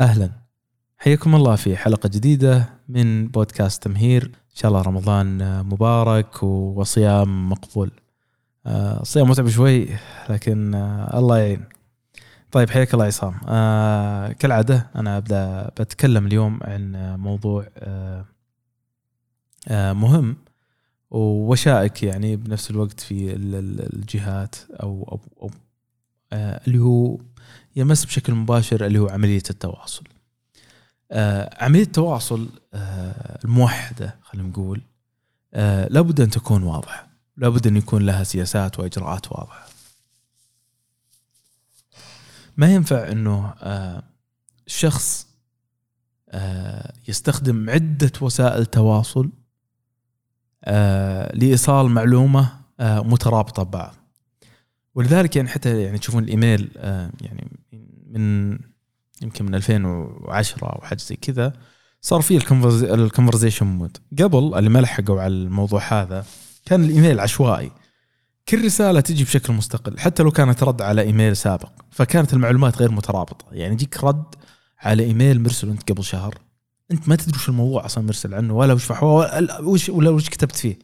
أهلا. حياكم الله في حلقة جديدة من بودكاست تمهير. إن شاء الله رمضان مبارك وصيام مقبول. آه، الصيام متعب شوي لكن آه، الله يعين. طيب حياك الله عصام. آه كالعادة أنا أبدأ بتكلم اليوم عن موضوع مهم وشائك يعني بنفس الوقت في الجهات أو, أو آه اللي هو يمس بشكل مباشر اللي هو عملية التواصل. آه عملية التواصل آه الموحدة خلينا نقول آه لابد أن تكون واضحة، لابد أن يكون لها سياسات وإجراءات واضحة. ما ينفع إنه شخص يستخدم عدة وسائل تواصل لإيصال معلومة مترابطة ببعض. ولذلك يعني حتى يعني تشوفون الإيميل آه يعني من يمكن من 2010 أو حاجة زي كذا صار في ال conversation mode قبل اللي ما لحقوا على الموضوع هذا كان الإيميل عشوائي. كل رسالة تجي بشكل مستقل حتى لو كانت رد على إيميل سابق فكانت المعلومات غير مترابطة. يعني يجيك رد على إيميل مرسل أنت قبل شهر. أنت ما تدري وش الموضوع أصلا مرسل عنه ولا وش ولا وش ولا وش كتبت فيه.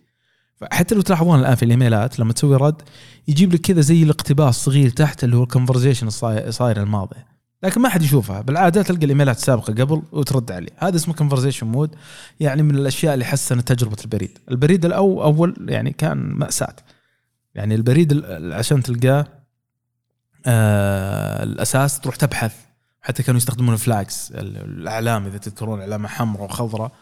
فحتى لو تلاحظون الآن في الإيميلات لما تسوي رد يجيب لك كذا زي الاقتباس صغير تحت اللي هو ال conversation صاير الماضي. لكن ما حد يشوفها. بالعادة تلقى الإيميلات السابقة قبل وترد عليه. هذا اسمه conversation mode يعني من الأشياء اللي حسنت تجربة البريد. البريد الأول أول يعني كان مأساة. يعني البريد عشان تلقاه آه الأساس تروح تبحث. حتى كانوا يستخدمون ال flags الأعلام إذا تذكرون علامه حمراء وخضراء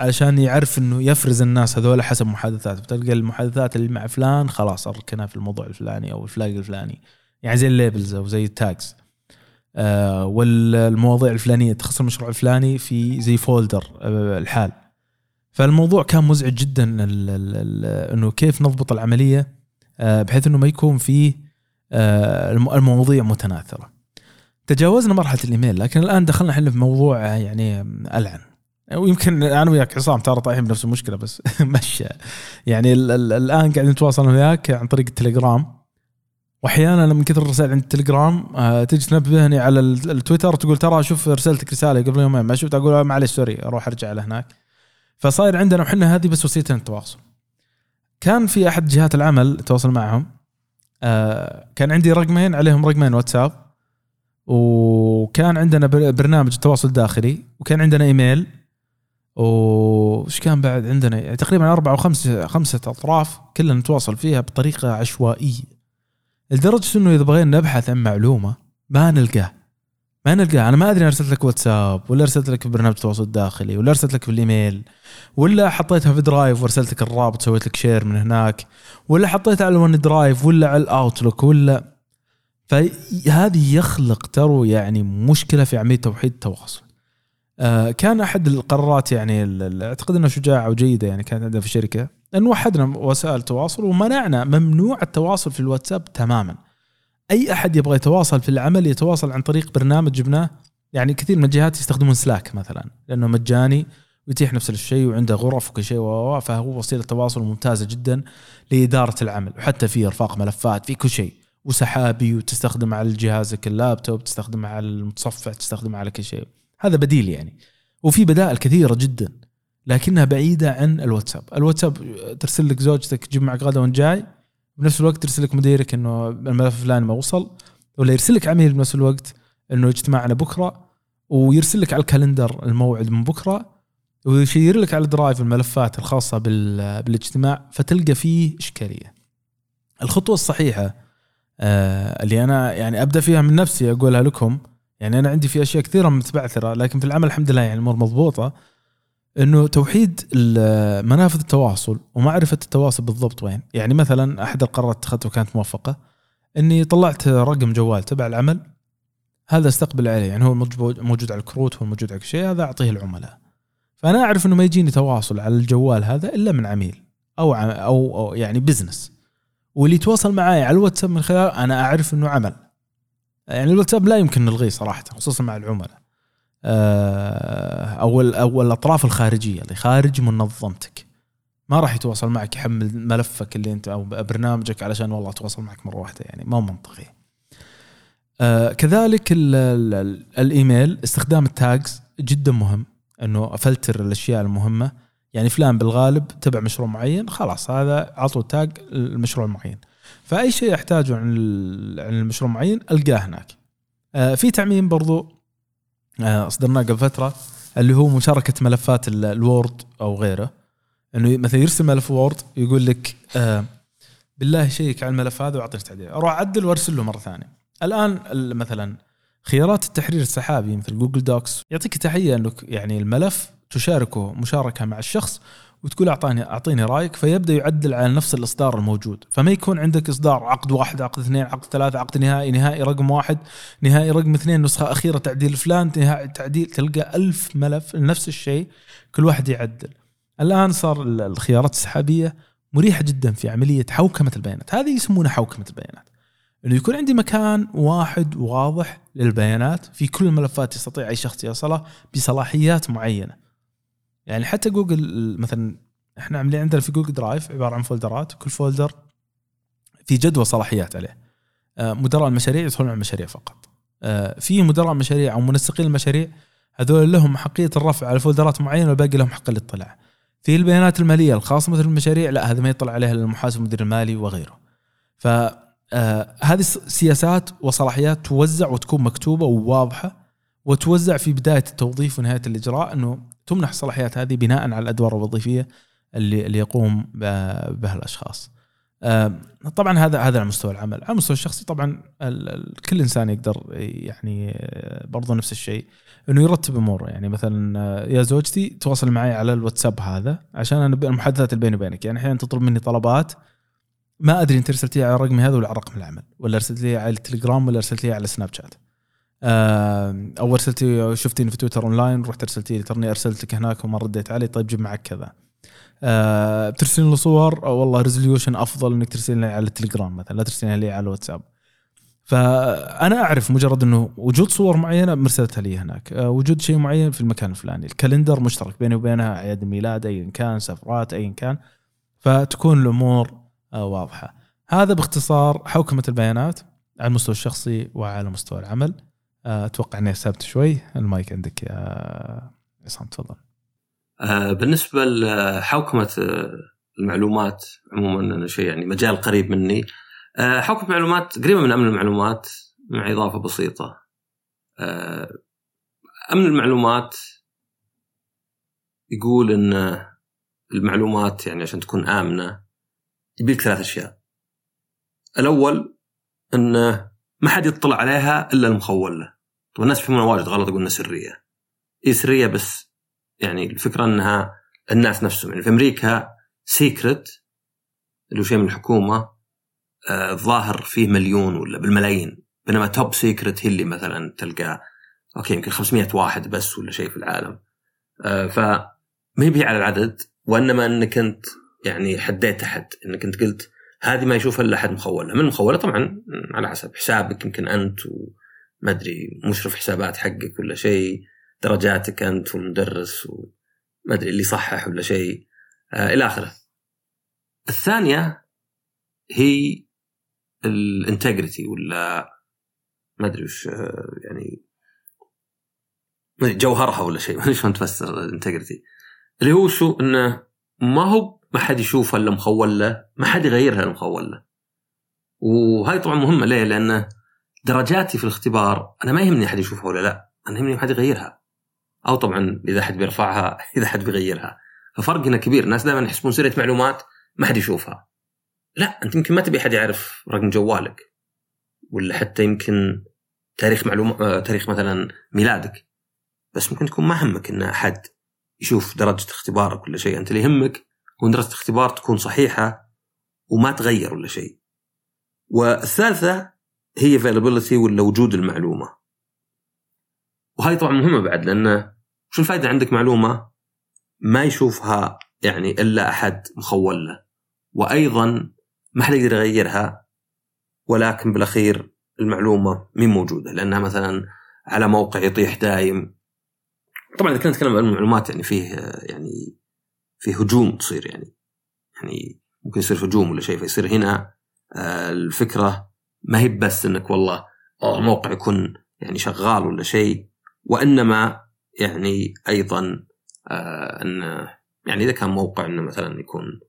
علشان يعرف إنه يفرز الناس هذول حسب محادثات. بتلقى المحادثات اللي مع فلان خلاص أركنها في الموضوع الفلاني أو ال flag الفلاني. يعني زي ال labels أو زي ال tags آه والمواضيع الفلانية تخص المشروع الفلاني في زي folder آه الحال. فالموضوع كان مزعج جدا إنه كيف نضبط العملية آه بحيث إنه ما يكون فيه آه المواضيع متناثرة. تجاوزنا مرحلة الإيميل لكن الآن دخلنا إحنا في موضوع يعني ألعن. ويمكن أنا وياك عصام ترى طايحين بنفس المشكلة بس مشى. يعني الآن قاعدين نتواصل وياك عن طريق التليجرام. وأحيانا من كثر الرسائل عند التليجرام آه تجي تنبهني على التويتر تقول ترى شوف رسلتك رسالة قبل يومين ما شفت أقول معلش سوري أروح أرجع لهناك فصاير عندنا وحنا هذه بس وسيلة التواصل. كان في أحد جهات العمل تواصل معهم آه كان عندي رقمين عليهم رقمين واتساب. وكان عندنا برنامج تواصل داخلي وكان عندنا إيميل وش كان بعد عندنا؟ يعني تقريبا أربع أو خمسه خمسة أطراف كلنا نتواصل فيها بطريقة عشوائية. لدرجة إنه إذا بغينا نبحث عن معلومة ما نلقاه. ما نلقاه. أنا ما أدري أرسلت لك واتساب ولا أرسلت لك في برنامج التواصل الداخلي ولا أرسلت لك في الايميل ولا حطيتها في Drive وأرسلت لك الرابط سويت لك share من هناك ولا حطيتها على OneDrive ولا على ال Outlook ولا فهذه يخلق ترى يعني مشكلة في عملية توحيد التواصل. آه كان أحد القرارات يعني أعتقد انها شجاعه وجيده يعني كانت عندنا في الشركة ان وحدنا وسائل التواصل ومنعنا ممنوع التواصل في الواتساب تماما. أي أحد يبغى يتواصل في العمل يتواصل عن طريق برنامج جبناه يعني كثير من الجهات يستخدمون سلاك مثلا لأنه مجاني ويتيح نفس الشيء وعنده غرف وكل شيء فهو وسيلة تواصل ممتازة جدا لإدارة العمل وحتى في أرفاق ملفات في كل شيء. وسحابي وتستخدم على جهازك اللابتوب تستخدم على المتصفح تستخدم على كل شيء. هذا بديل يعني. وفي بدائل كثيرة جدا لكنها بعيدة عن الواتساب. الواتساب ترسل لك زوجتك تجيب معك غدا وأنت جاي بنفس الوقت ترسل لك مديرك إنه الملف الفلاني ما وصل ولا يرسل لك عميل بنفس الوقت إنه اجتماعنا بكرة ويرسل لك على ال calendar الموعد من بكرة وي share لك على ال Drive الملفات الخاصة بالاجتماع فتلقى فيه إشكالية. الخطوة الصحيحة آه اللي أنا يعني أبدأ فيها من نفسي أقولها لكم. يعني أنا عندي في أشياء كثيرة متبعثرة لكن في العمل الحمد لله يعني الأمور مضبوطة. إنه توحيد منافذ التواصل ومعرفة التواصل بالضبط وين. يعني مثلا أحد القرارات اتخذتها وكانت موفقه إني طلعت رقم جوال تبع العمل. هذا استقبل عليه يعني هو موجود على الكروت هو موجود على كل شيء هذا أعطيه العملاء. فأنا أعرف إنه ما يجيني تواصل على الجوال هذا إلا من عميل أو أو, أو يعني بزنس واللي يتواصل معي على الواتساب من خلال أنا أعرف إنه عمل. يعني الواتساب لا يمكن نلغيه صراحة خصوصا مع العملاء. آه، أو أو الأطراف الخارجية اللي خارج منظمتك. ما راح يتواصل معك يحمل ملفك اللي أنت أو برنامجك علشان والله أتواصل معك مرة واحدة يعني ما هو منطقي. آه كذلك ال ال الإيميل استخدام التاجز جدا مهم إنه أفلتر الأشياء المهمة. يعني فلان بالغالب تبع مشروع معين خلاص هذا اعطوا تاج المشروع المعين. فأي شيء احتاجه عن عن المشروع المعين ألقاه هناك. آه في تعميم برضو آه أصدرناه قبل فترة اللي هو مشاركة ملفات ال Word أو غيره. إنه مثلا يرسل ملف Word يقول لك آه بالله شيك على الملف هذا واعطيني تعديل. أروح أعدل وأرسل له مرة ثانية. الآن مثلا خيارات التحرير السحابي مثل Google Docs يعطيك تتيح إنك يعني الملف تشاركه مشاركة مع الشخص وتقول اعطاني أعطيني رأيك فيبدأ يعدل على نفس الإصدار الموجود. فما يكون عندك إصدار عقد واحد عقد اثنين عقد ثلاثة عقد نهائي نهائي رقم واحد نهائي رقم اثنين نسخة أخيرة تعديل فلان نهائي تعديل تلقى ألف ملف نفس الشيء كل واحد يعدل. الآن صار الخيارات السحابية مريحة جدا في عملية حوكمة البيانات. هذه يسمونها حوكمة البيانات. إنه يكون عندي مكان واحد واضح للبيانات في كل الملفات يستطيع أي شخص يوصلها بصلاحيات معينة. يعني حتى جوجل مثلا إحنا عاملين عندنا في Google Drive عبارة عن فولدرات كل فولدر في جدول صلاحيات عليه. آه، مدراء المشاريع يدخلون على المشاريع فقط. آه، في مدراء مشاريع أو منسقين المشاريع هذول لهم حقية الرفع على فولدرات معينة والباقي لهم حق الاطلاع. في البيانات المالية الخاصة مثل المشاريع لا هذا ما يطلع عليها المحاسب المدير المالي وغيره. ف آه هذه سياسات وصلاحيات توزع وتكون مكتوبة وواضحة وتوزع في بداية التوظيف ونهاية الإجراء إنه تمنح الصلاحيات هذه بناء على الأدوار الوظيفية اللي اللي يقوم بها الأشخاص. آه طبعا هذا هذا على مستوى العمل، على المستوى الشخصي طبعا كل إنسان يقدر يعني آه، برضه نفس الشيء إنه يرتب أموره. يعني مثلا آه، يا زوجتي تواصل معي على الواتساب هذا عشان أنا المحادثات اللي بيني وبينك. يعني أحيانا تطلب مني طلبات ما أدري أنت ارسلتيها على رقمي هذا ولا على رقم العمل ولا ارسلتيها على التليجرام ولا ارسلتيها على سناب شات. أو ارسلتي شفتيني في تويتر أونلاين رحت ارسلتي لي ترني ارسلت لك هناك وما رديت علي طيب جيب معك كذا. أه بترسلين له صور؟ أو والله resolution أفضل إنك ترسلين لي على التليجرام مثلا لا ترسلين لي على الواتساب. فأنا أعرف مجرد إنه وجود صور معينة مرسلتها لي هناك. أه وجود شيء معين في المكان الفلاني. ال calendar مشترك بيني وبينها اعياد الميلاد ايا كان سفرات ايا كان. فتكون الأمور أه واضحة. هذا باختصار حوكمة البيانات على المستوى الشخصي وعلى مستوى العمل. آه، أتوقع إني أسهبت شوي. المايك عندك يا عصام تفضل. آه، بالنسبة لحوكمه المعلومات عموما شيء يعني مجال قريب مني. آه، حوكمه المعلومات قريبة من أمن المعلومات؟ مع إضافة بسيطة. أمن المعلومات يقول إن المعلومات يعني عشان تكون آمنة يبيك ثلاث أشياء. الأول انه ما حد يطلع عليها إلا المخول له. طب الناس يفهمونها واجد غلط يقولون سرية. هي سرية بس يعني الفكرة إنها الناس نفسهم. يعني في أمريكا secret اللي هو شيء من الحكومة آه، الظاهر آه فيه مليون ولا بالملايين. بينما top secret هي اللي مثلا تلقى okay يمكن 500 واحد بس ولا شيء في العالم. آه فما هي على العدد وإنما إنك انت يعني حديت تحت. إنك انت قلت هذه ما يشوفها إلا أحد مخولة. من مخولة طبعا على حسب حسابك يمكن أنت وما أدري مشرف حسابات حقك ولا شيء درجاتك أنت والمدرس وما أدري اللي صحح ولا شيء. آه إلى آخره. الثانية هي ال integrity ولا ما أدري وش آه، يعني جوهرها ولا شيء. ما أدري شلون تفسر ال integrity اللي هو شو؟ إنه ما هو ما حد يشوفها إلا مخول له ما حد يغيرها إلا مخول له وهاي طبعا مهمة ليه؟ لأن درجاتي في الاختبار أنا ما يهمني أحد يشوفها ولا لا أنا يهمني أحد يغيرها. أو طبعا إذا أحد بيرفعها إذا أحد بيغيرها. ففرق هنا كبير الناس دائما يحسبون سيرة معلومات ما حد يشوفها. لا أنت يمكن ما تبي أحد يعرف رقم جوالك ولا حتى يمكن تاريخ معلومه آه، تاريخ مثلا ميلادك. بس ممكن تكون ما همك إن أحد يشوف درجة اختبارك ولا شيء. أنت اللي يهمك هو درجة اختبار تكون صحيحة وما تغير ولا شيء. والثالثة هي availability ولا وجود المعلومة. وهاي طبعا مهمة بعد لأن شو الفائدة عندك معلومة؟ ما يشوفها يعني إلا أحد مخول له. وأيضا ما حد يقدر يغيرها ولكن بالأخير المعلومة مين موجودة؟ لأنها مثلا على موقع يطيح دايم. طبعا إذا كنا نتكلم عن المعلومات يعني فيه يعني في هجوم تصير يعني. يعني ممكن يصير هجوم ولا شيء فيصير هنا آه، الفكرة ما هي بس إنك والله الموقع يكون يعني شغال ولا شيء وإنما يعني أيضا آه إن يعني إذا كان موقع إنه مثلا يكون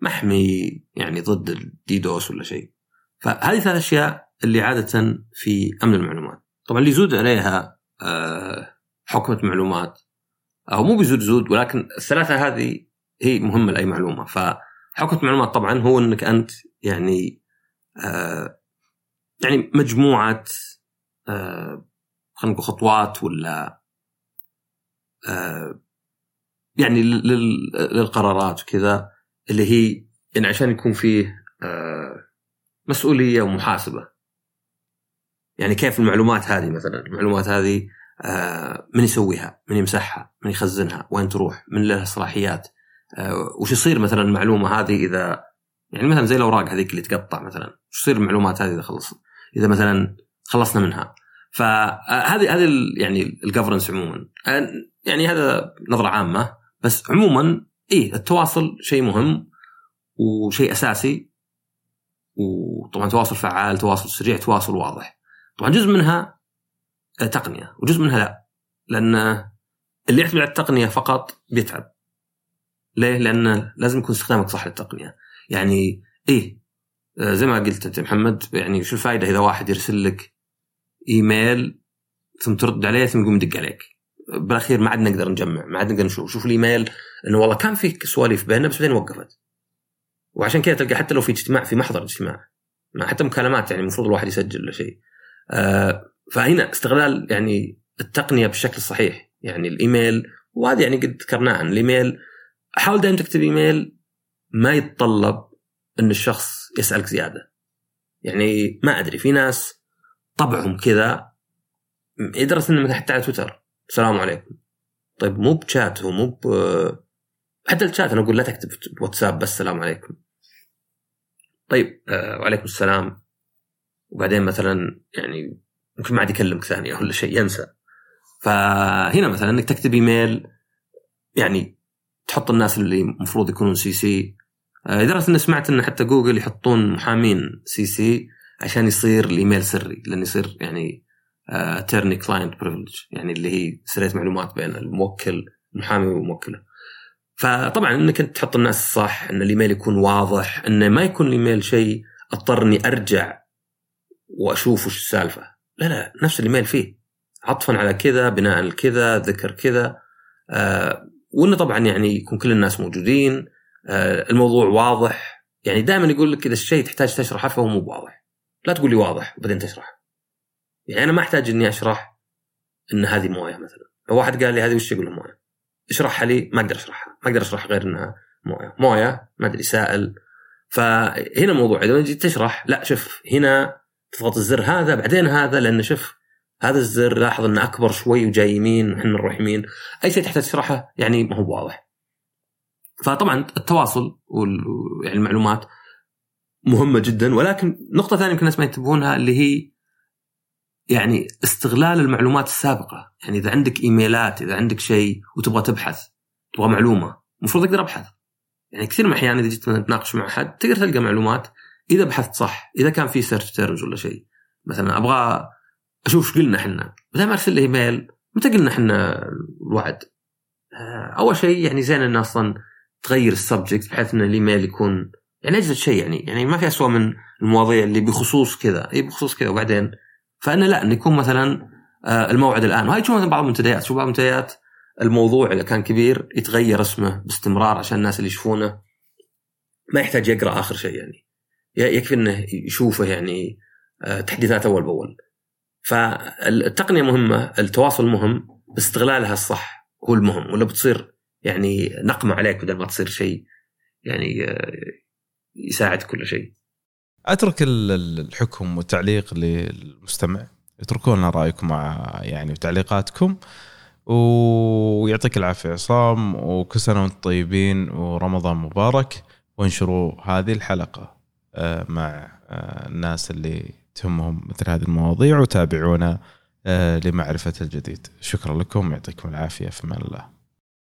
محمي يعني ضد الديدوس ولا شيء. فهذه ثلاث أشياء اللي عادة في أمن المعلومات. طبعا اللي يزود عليها آه حكمة معلومات أو مو بيزود زود ولكن الثلاثة هذه هي مهمة لأي معلومة. فحكمة معلومات طبعا هو إنك أنت يعني آه يعني مجموعة آه خلينا نقول خطوات ولا آه يعني للقرارات وكذا اللي هي يعني عشان يكون فيه آه مسؤولية ومحاسبة. يعني كيف المعلومات هذه مثلا؟ المعلومات هذه آه من يسويها من يمسحها من يخزنها وين تروح من لها صلاحيات. آه وش يصير مثلا المعلومة هذه إذا يعني مثلا زي الأوراق هذيك اللي تقطع مثلا وش يصير المعلومات هذه إذا خلص إذا مثلا خلصنا منها. فهذه هذه يعني الجفرنس عموما. يعني هذا نظرة عامة. بس عموما إيه التواصل شيء مهم وشيء أساسي. وطبعا تواصل فعال تواصل سريع تواصل واضح. طبعا جزء منها تقنية وجزء منها لا. لأن اللي يعتمد على التقنية فقط بيتعب. ليه؟ لأن لازم يكون استخدامك صح للتقنية. يعني إيه زي ما قلت أنت محمد يعني شو الفائده إذا واحد يرسل لك إيميل ثم ترد عليه ثم يقوم يدق عليك؟ بالأخير ما عاد نقدر نجمع ما عاد نقدر نشوف. شوف الإيميل إنه والله كان في سواليف بيننا بس بعدين وقفت. وعشان كذا تلقى حتى لو في اجتماع في محضر اجتماع. حتى مكالمات يعني المفروض الواحد يسجل ولا شيء. آه فهنا استغلال يعني التقنية بالشكل الصحيح يعني الإيميل وهذه يعني قد ذكرناه عن الإيميل حاول دائما تكتب إيميل ما يتطلب إن الشخص يسألك زيادة. يعني ما أدري في ناس طبعهم كذا لدرجة انه حتى على تويتر. السلام عليكم. طيب مو بشات هو مو ب حتى الشات أنا أقول لا تكتب بواتساب بس السلام عليكم. طيب آه وعليكم السلام. وبعدين مثلا يعني ممكن ما عاد يكلمك ثانية ولا شيء ينسى. فهنا مثلا إنك تكتب إيميل يعني تحط الناس اللي المفروض يكونون CC لدرجه اني سمعت إن حتى جوجل يحطون محامين CC عشان يصير الإيميل سري لأن يصير يعني attorney client privilege يعني اللي هي سريه معلومات بين الموكل المحامي وموكله فطبعا إنك أنت تحط الناس الصح إن الإيميل يكون واضح انه ما يكون الإيميل شيء أضطر إني أرجع وأشوف وش السالفة. لا لا نفس الإيميل فيه. عطفا على كذا بناء على كذا ذكر كذا. آه وإنه طبعا يعني يكون كل الناس موجودين. آه الموضوع واضح. يعني دائما يقول لك إذا الشيء تحتاج تشرحه فهو مو واضح لا تقول لي واضح وبعدين تشرح يعني أنا ما أحتاج إني أشرح إن هذه موية مثلا. لو واحد قال لي هذه وش يقول له مويه اشرحها لي ما أقدر أشرحها. ما أقدر أشرح غير إنها موية. موية ما أدري سائل. فهنا الموضوع إذا جيت تشرح لا شوف هنا تضغط الزر هذا بعدين هذا لأن شوف هذا الزر لاحظ انه أكبر شوي وجاي يمين وحنا نروح يمين. أي شيء تحتاج تشرحه يعني ما هو واضح فطبعا التواصل وال يعني المعلومات مهمة جدا. ولكن نقطة ثانية يمكن الناس ما ينتبهونها اللي هي يعني استغلال المعلومات السابقة. يعني إذا عندك إيميلات إذا عندك شيء وتبغى تبحث تبغى معلومة المفروض أقدر أبحث. يعني كثير من الأحيان إذا جيت تناقش مع احد تقدر تلقى معلومات إذا بحثت صح إذا كان في search terms ولا شيء. مثلا أبغى أشوف إيش قلنا إحنا. بدل ما أرسل له ايميل متى قلنا إحنا الوعد؟ آه، أول شيء يعني زين أن أصلا تغير ال subject بحيث إن الإيميل يكون يعني أجل شيء يعني يعني ما في اسوء من المواضيع اللي بخصوص كذا. اي بخصوص كذا. وبعدين فإنه لا انه يكون مثلا آه، الموعد الآن. وهي تشوف مثلا بعض المنتديات. شوف بعض المنتديات الموضوع إذا كان كبير يتغير اسمه باستمرار عشان الناس اللي يشوفونه ما يحتاج يقرأ آخر شيء يعني. يكفي إنه يشوفه يعني آه، تحديثات أول بأول. فالتقنية مهمة التواصل مهم استغلالها الصح هو المهم ولا بتصير يعني نقمه عليك بدل ما تصير شيء يعني آه، يساعد كل شيء. أترك الحكم والتعليق للمستمع. اتركوا لنا رأيكم مع يعني وتعليقاتكم. ويعطيك العافية عصام وكل سنة وأنتم طيبين ورمضان مبارك. وانشروا هذه الحلقة آه، مع آه، الناس اللي تهمهم مثل هذه المواضيع وتابعونا لمعرفة الجديد. شكرا لكم يعطيكم العافية في أمان الله.